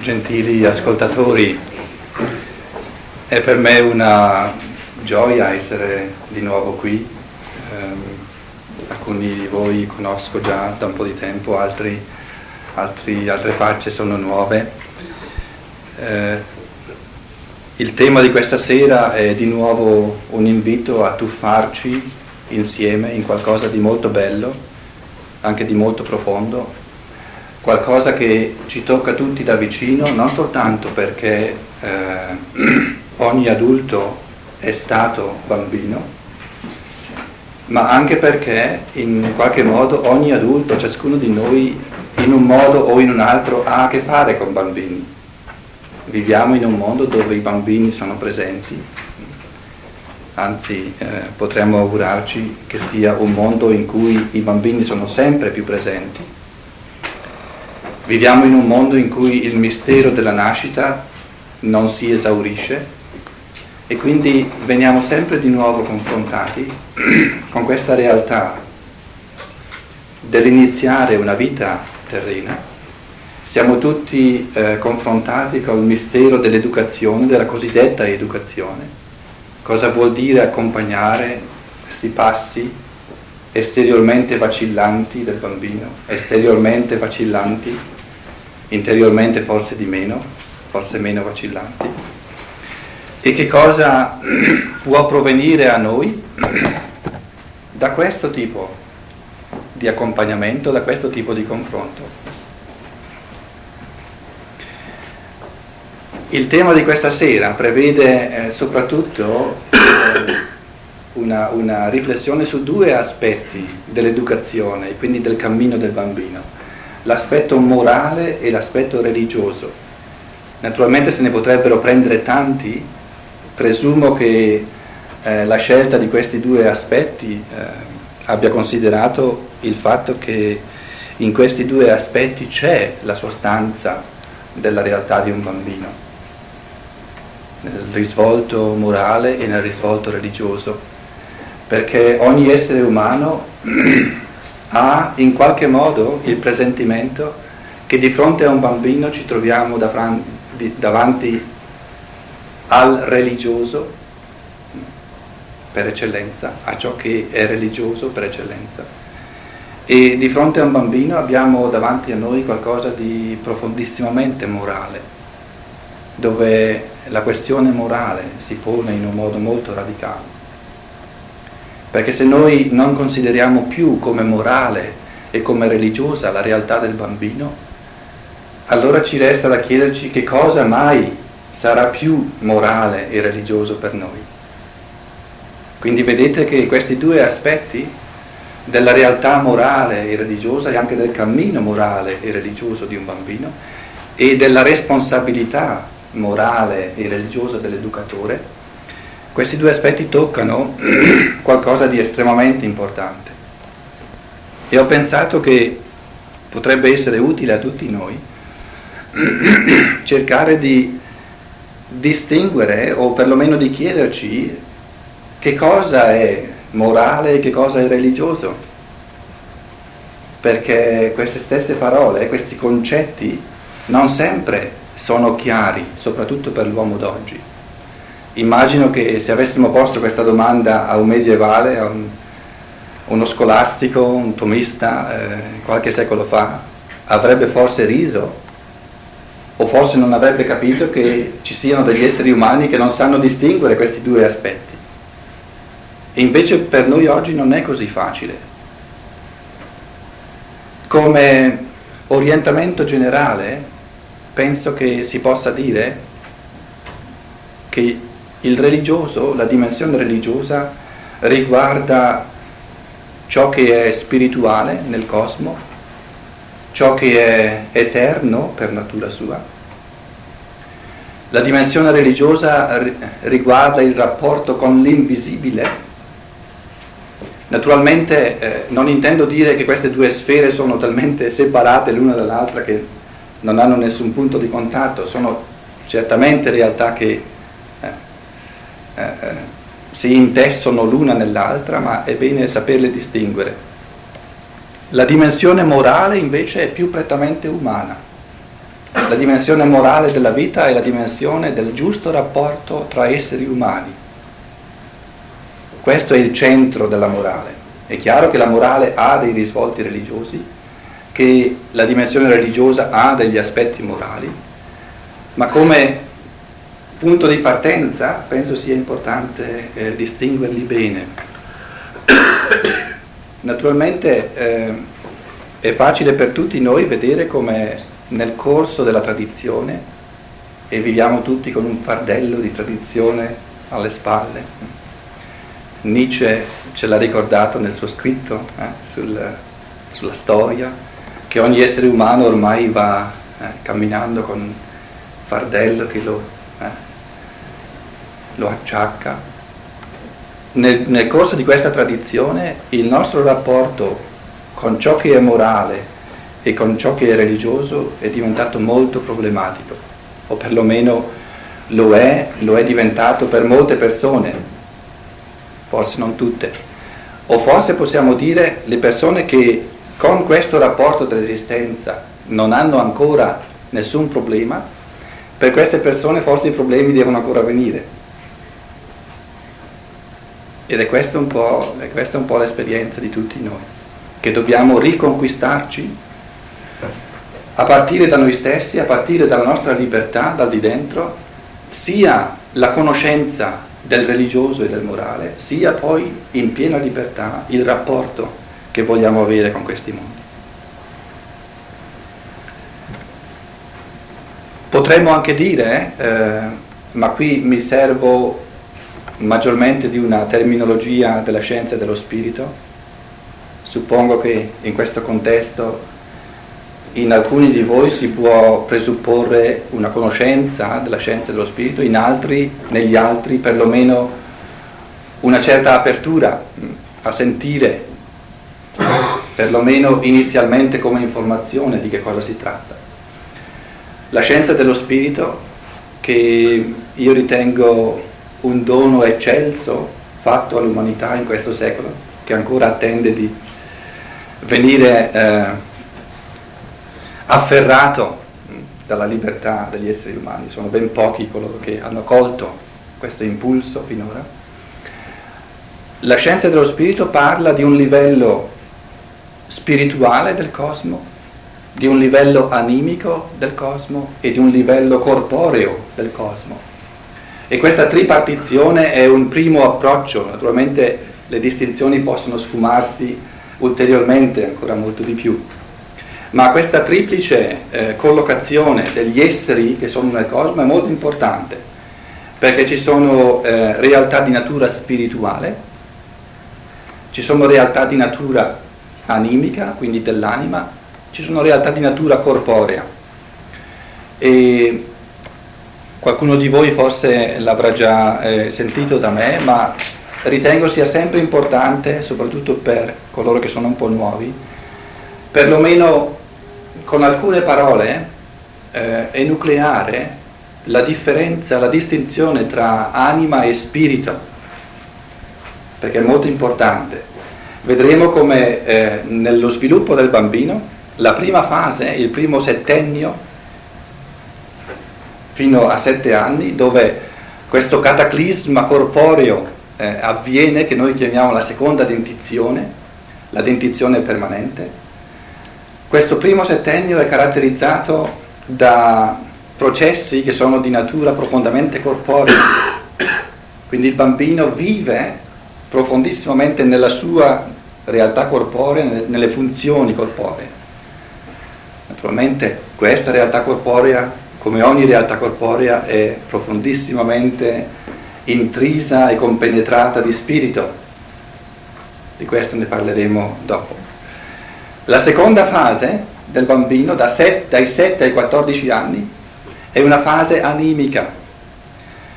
gentili ascoltatori, è per me una gioia essere di nuovo qui. Um, alcuni di voi conosco già da un po' di tempo, altri, altri, altre facce sono nuove. Uh, il tema di questa sera è di nuovo un invito a tuffarci insieme in qualcosa di molto bello, anche di molto profondo, qualcosa che ci tocca tutti da vicino, non soltanto perché eh, ogni adulto è stato bambino, ma anche perché in qualche modo ogni adulto, ciascuno di noi, in un modo o in un altro ha a che fare con bambini. Viviamo in un mondo dove i bambini sono presenti, anzi eh, potremmo augurarci che sia un mondo in cui i bambini sono sempre più presenti Viviamo in un mondo in cui il mistero della nascita non si esaurisce e quindi veniamo sempre di nuovo confrontati con questa realtà dell'iniziare una vita terrena. Siamo tutti eh, confrontati con il mistero dell'educazione, della cosiddetta educazione. Cosa vuol dire accompagnare questi passi esteriormente vacillanti del bambino, esteriormente vacillanti interiormente forse di meno, forse meno vacillanti. E che cosa può provenire a noi da questo tipo di accompagnamento, da questo tipo di confronto? Il tema di questa sera prevede eh, soprattutto eh, una, una riflessione su due aspetti dell'educazione quindi del cammino del bambino l'aspetto morale e l'aspetto religioso. Naturalmente se ne potrebbero prendere tanti, presumo che eh, la scelta di questi due aspetti eh, abbia considerato il fatto che in questi due aspetti c'è la sostanza della realtà di un bambino, nel risvolto morale e nel risvolto religioso, perché ogni essere umano ha in qualche modo il presentimento che di fronte a un bambino ci troviamo davanti al religioso per eccellenza, a ciò che è religioso per eccellenza. E di fronte a un bambino abbiamo davanti a noi qualcosa di profondissimamente morale, dove la questione morale si pone in un modo molto radicale. Perché se noi non consideriamo più come morale e come religiosa la realtà del bambino, allora ci resta da chiederci che cosa mai sarà più morale e religioso per noi. Quindi vedete che questi due aspetti della realtà morale e religiosa e anche del cammino morale e religioso di un bambino e della responsabilità morale e religiosa dell'educatore questi due aspetti toccano qualcosa di estremamente importante e ho pensato che potrebbe essere utile a tutti noi cercare di distinguere o perlomeno di chiederci che cosa è morale e che cosa è religioso. Perché queste stesse parole, questi concetti non sempre sono chiari, soprattutto per l'uomo d'oggi. Immagino che se avessimo posto questa domanda a un medievale, a un, uno scolastico, un tomista, eh, qualche secolo fa, avrebbe forse riso o forse non avrebbe capito che ci siano degli esseri umani che non sanno distinguere questi due aspetti. E invece per noi oggi non è così facile. Come orientamento generale penso che si possa dire che il religioso, la dimensione religiosa riguarda ciò che è spirituale nel cosmo, ciò che è eterno per natura sua. La dimensione religiosa riguarda il rapporto con l'invisibile. Naturalmente eh, non intendo dire che queste due sfere sono talmente separate l'una dall'altra che non hanno nessun punto di contatto, sono certamente realtà che eh, si intessono l'una nell'altra, ma è bene saperle distinguere. La dimensione morale invece è più prettamente umana, La dimensione morale della vita è la dimensione del giusto rapporto tra esseri umani. Questo è il centro della morale. È chiaro che la morale ha dei risvolti religiosi, che la dimensione religiosa ha degli aspetti morali, ma come punto di partenza penso sia importante eh, distinguerli bene. Naturalmente eh, è facile per tutti noi vedere come nel corso della tradizione, e viviamo tutti con un fardello di tradizione alle spalle, Nietzsche ce l'ha ricordato nel suo scritto eh, sul, sulla storia, che ogni essere umano ormai va eh, camminando con un fardello che lo lo acciacca. Nel, nel corso di questa tradizione il nostro rapporto con ciò che è morale e con ciò che è religioso è diventato molto problematico, o perlomeno lo è, lo è diventato per molte persone, forse non tutte, o forse possiamo dire le persone che con questo rapporto dell'esistenza non hanno ancora nessun problema, per queste persone forse i problemi devono ancora venire. Ed è questa un po', questa un po l'esperienza di tutti noi, che dobbiamo riconquistarci a partire da noi stessi, a partire dalla nostra libertà, dal di dentro, sia la conoscenza del religioso e del morale, sia poi in piena libertà il rapporto che vogliamo avere con questi mondi. Potremmo anche dire, eh, ma qui mi servo maggiormente di una terminologia della scienza e dello spirito. Suppongo che in questo contesto in alcuni di voi si può presupporre una conoscenza della scienza e dello spirito, in altri, negli altri perlomeno una certa apertura a sentire, perlomeno inizialmente come informazione di che cosa si tratta. La scienza dello spirito, che io ritengo un dono eccelso fatto all'umanità in questo secolo, che ancora attende di venire eh, afferrato dalla libertà degli esseri umani. Sono ben pochi coloro che hanno colto questo impulso finora. La scienza dello spirito parla di un livello spirituale del cosmo, di un livello animico del cosmo e di un livello corporeo del cosmo. E questa tripartizione è un primo approccio, naturalmente le distinzioni possono sfumarsi ulteriormente, ancora molto di più. Ma questa triplice eh, collocazione degli esseri che sono nel cosmo è molto importante, perché ci sono eh, realtà di natura spirituale, ci sono realtà di natura animica, quindi dell'anima, ci sono realtà di natura corporea. E Qualcuno di voi forse l'avrà già eh, sentito da me, ma ritengo sia sempre importante, soprattutto per coloro che sono un po' nuovi, perlomeno con alcune parole eh, enucleare la differenza, la distinzione tra anima e spirito, perché è molto importante. Vedremo come eh, nello sviluppo del bambino la prima fase, il primo settennio, fino a sette anni, dove questo cataclisma corporeo eh, avviene, che noi chiamiamo la seconda dentizione, la dentizione permanente. Questo primo settennio è caratterizzato da processi che sono di natura profondamente corporea, quindi il bambino vive profondissimamente nella sua realtà corporea, nelle funzioni corporee. Naturalmente questa realtà corporea come ogni realtà corporea, è profondissimamente intrisa e compenetrata di spirito. Di questo ne parleremo dopo. La seconda fase del bambino, da set, dai 7 ai 14 anni, è una fase animica.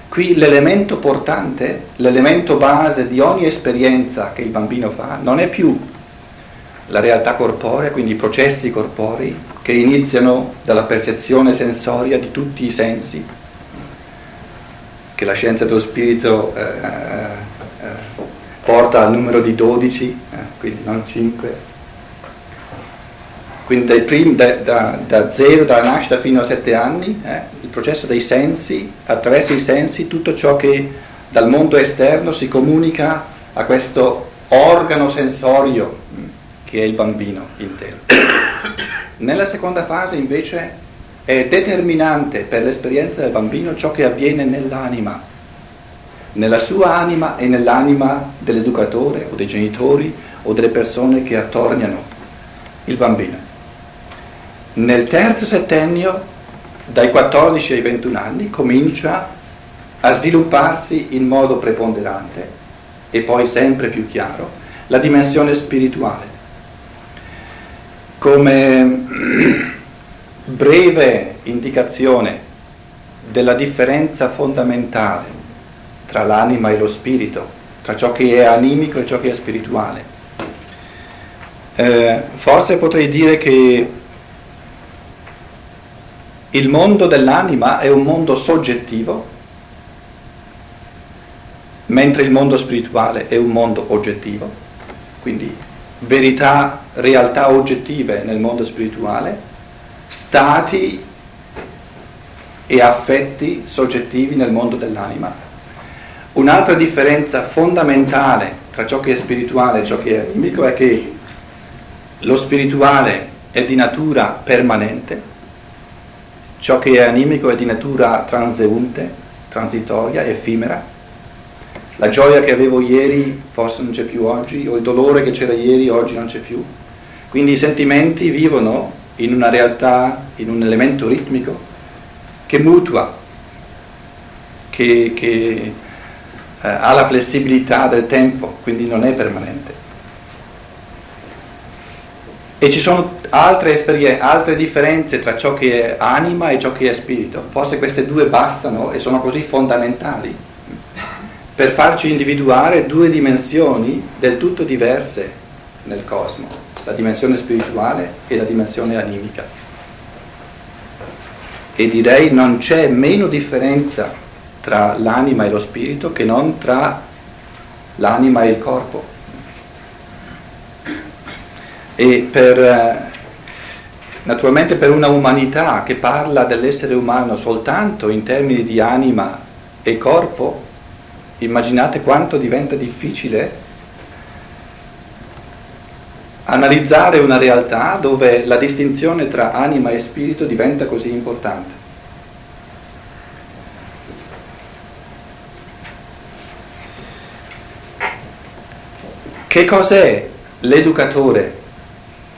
Qui l'elemento portante, l'elemento base di ogni esperienza che il bambino fa, non è più la realtà corporea, quindi i processi corporei, che iniziano dalla percezione sensoria di tutti i sensi, che la scienza dello spirito eh, eh, porta al numero di 12, eh, quindi non 5. quindi prim, da, da, da, zero, dalla nascita fino a sette anni, eh, il processo dei sensi, attraverso i sensi tutto ciò che dal mondo esterno si comunica a questo organo sensorio che è il bambino intero. Nella seconda fase invece è determinante per l'esperienza del bambino ciò che avviene nell'anima, nella sua anima e nell'anima dell'educatore o dei genitori o delle persone che attorniano il bambino. Nel terzo settennio, dai 14 ai 21 anni, comincia a svilupparsi in modo preponderante e poi sempre più chiaro la dimensione spirituale. Come breve indicazione della differenza fondamentale tra l'anima e lo spirito, tra ciò che è animico e ciò che è spirituale. Eh, forse potrei dire che il mondo dell'anima è un mondo soggettivo, mentre il mondo spirituale è un mondo oggettivo, quindi verità, realtà oggettive nel mondo spirituale, stati e affetti soggettivi nel mondo dell'anima. Un'altra differenza fondamentale tra ciò che è spirituale e ciò che è animico è che lo spirituale è di natura permanente, Ciò che è animico è di natura transeunte, transitoria, effimera. La gioia che avevo ieri forse non c'è più oggi, o il dolore che c'era ieri oggi non c'è più. Quindi i sentimenti vivono in una realtà, in un elemento ritmico che mutua, che, che eh, ha la flessibilità del tempo, quindi non è permanente. E ci sono altre, altre differenze tra ciò che è anima e ciò che è spirito. Forse queste due bastano e sono così fondamentali per farci individuare due dimensioni del tutto diverse nel cosmo, la dimensione spirituale e la dimensione animica. E direi non c'è meno differenza tra l'anima e lo spirito che non tra l'anima e il corpo. E per, eh, naturalmente per una umanità che parla dell'essere umano soltanto in termini di anima e corpo, immaginate quanto diventa difficile analizzare una realtà dove la distinzione tra anima e spirito diventa così importante. Che cos'è l'educatore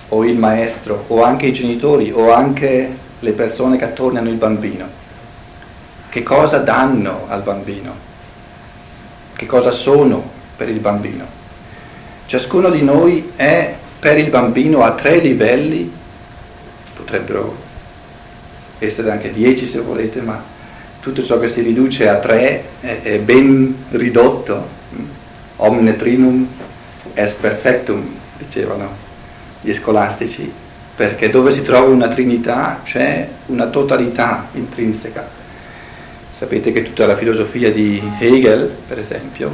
o il maestro o anche i genitori o anche le persone che attornano il bambino. Che cosa danno al bambino? Che cosa sono per il bambino? Ciascuno di noi è per il bambino a tre livelli, potrebbero essere anche dieci se volete, ma tutto ciò che si riduce a tre è, è ben ridotto. Omne trinum est perfectum, dicevano gli scolastici, perché dove si trova una trinità c'è una totalità intrinseca. Sapete che tutta la filosofia di Hegel, per esempio,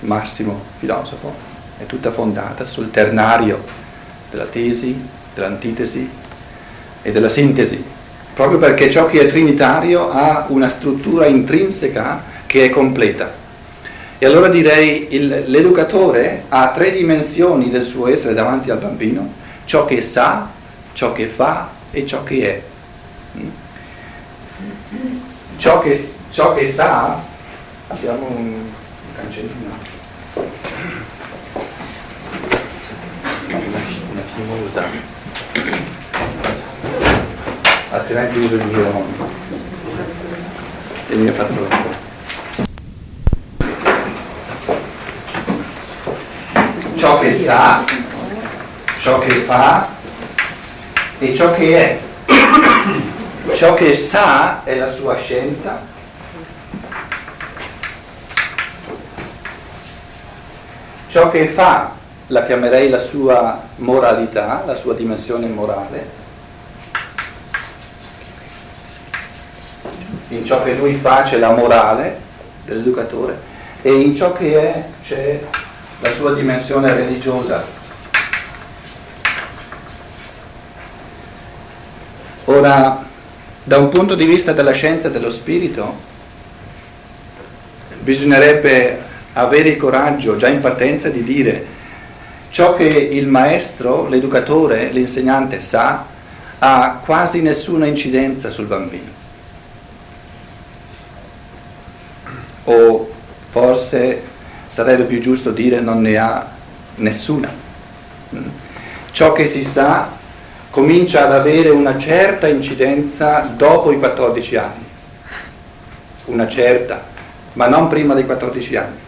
massimo filosofo, è tutta fondata sul ternario della tesi, dell'antitesi e della sintesi, proprio perché ciò che è trinitario ha una struttura intrinseca che è completa. E allora direi il, l'educatore ha tre dimensioni del suo essere davanti al bambino, ciò che sa, ciò che fa e ciò che è. Mm? Ciò che, ciò che sa, abbiamo un cancellino. Una fimosa. Altrimenti uso il mio, il mio fazzoletto. ciò che sa, ciò che fa e ciò che è. Ciò che sa è la sua scienza, ciò che fa la chiamerei la sua moralità, la sua dimensione morale. In ciò che lui fa c'è la morale dell'educatore e in ciò che è c'è la sua dimensione religiosa. Ora, da un punto di vista della scienza dello spirito, bisognerebbe avere il coraggio già in partenza di dire ciò che il maestro, l'educatore, l'insegnante sa ha quasi nessuna incidenza sul bambino. O forse sarebbe più giusto dire non ne ha nessuna. Ciò che si sa comincia ad avere una certa incidenza dopo i 14 anni, una certa, ma non prima dei 14 anni.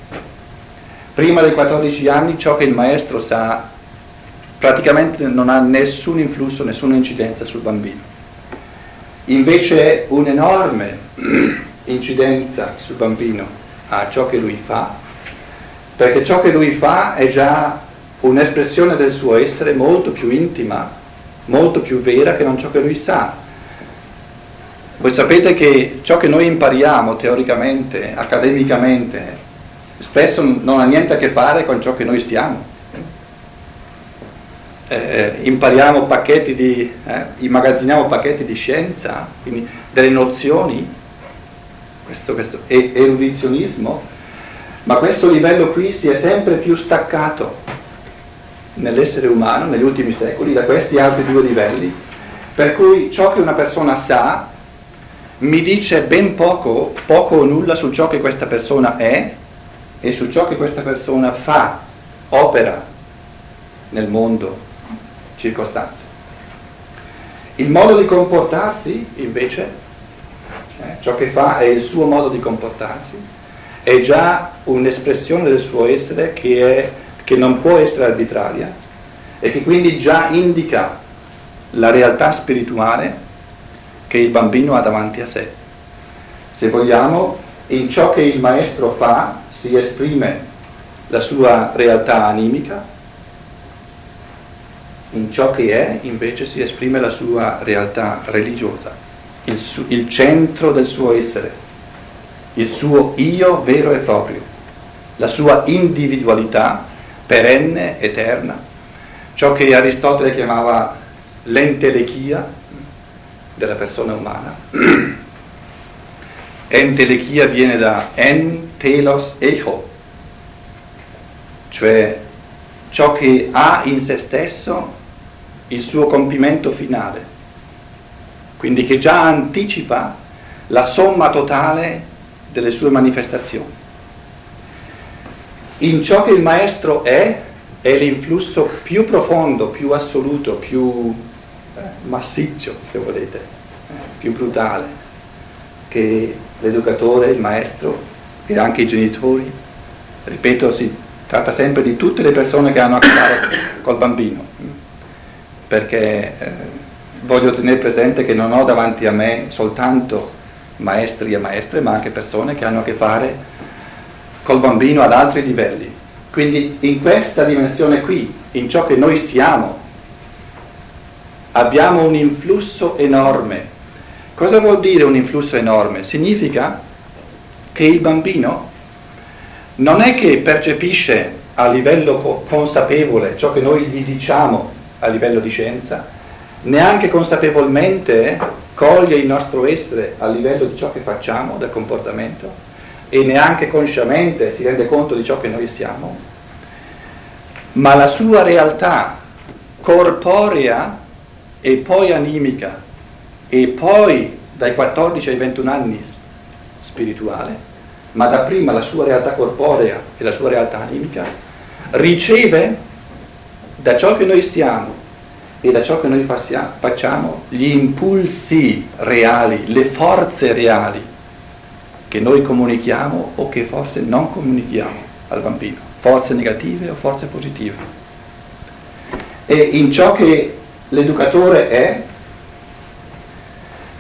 Prima dei 14 anni ciò che il maestro sa praticamente non ha nessun influsso, nessuna incidenza sul bambino. Invece un'enorme incidenza sul bambino ha ciò che lui fa, perché ciò che lui fa è già un'espressione del suo essere molto più intima, molto più vera che non ciò che lui sa. Voi sapete che ciò che noi impariamo teoricamente, accademicamente, spesso non ha niente a che fare con ciò che noi siamo. Eh, impariamo pacchetti di, eh, immagazziniamo pacchetti di scienza, quindi delle nozioni, questo, questo erudizionismo, ma questo livello qui si è sempre più staccato nell'essere umano negli ultimi secoli da questi altri due livelli, per cui ciò che una persona sa mi dice ben poco, poco o nulla su ciò che questa persona è e su ciò che questa persona fa, opera nel mondo circostante. Il modo di comportarsi, invece, eh, ciò che fa è il suo modo di comportarsi, è già un'espressione del suo essere che, è, che non può essere arbitraria e che quindi già indica la realtà spirituale che il bambino ha davanti a sé. Se vogliamo, in ciò che il maestro fa si esprime la sua realtà animica in ciò che è invece si esprime la sua realtà religiosa, il, su, il centro del suo essere, il suo io vero e proprio, la sua individualità perenne, eterna, ciò che Aristotele chiamava l'entelechia della persona umana. Entelechia viene da en telos echo, cioè ciò che ha in se stesso il suo compimento finale, quindi che già anticipa la somma totale delle sue manifestazioni. In ciò che il maestro è, è l'influsso più profondo, più assoluto, più eh, massiccio, se volete, eh, più brutale, che l'educatore, il maestro e anche i genitori, ripeto, si tratta sempre di tutte le persone che hanno a che fare col bambino perché eh, voglio tenere presente che non ho davanti a me soltanto maestri e maestre, ma anche persone che hanno a che fare col bambino ad altri livelli. Quindi in questa dimensione qui, in ciò che noi siamo, abbiamo un influsso enorme. Cosa vuol dire un influsso enorme? Significa che il bambino non è che percepisce a livello consapevole ciò che noi gli diciamo a livello di scienza, neanche consapevolmente coglie il nostro essere a livello di ciò che facciamo, del comportamento, e neanche consciamente si rende conto di ciò che noi siamo, ma la sua realtà corporea e poi animica e poi dai 14 ai 21 anni spirituale, ma da prima la sua realtà corporea e la sua realtà animica, riceve da ciò che noi siamo e da ciò che noi facciamo, gli impulsi reali, le forze reali che noi comunichiamo o che forse non comunichiamo al bambino, forze negative o forze positive. E in ciò che l'educatore è,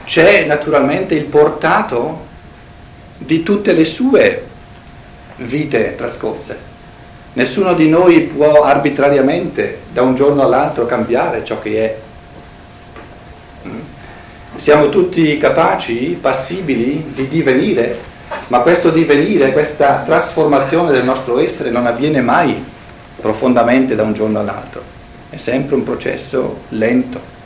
c'è naturalmente il portato di tutte le sue vite trascorse. Nessuno di noi può arbitrariamente da un giorno all'altro cambiare ciò che è. Mm? Siamo tutti capaci, passibili di divenire, ma questo divenire, questa trasformazione del nostro essere non avviene mai profondamente da un giorno all'altro. È sempre un processo lento.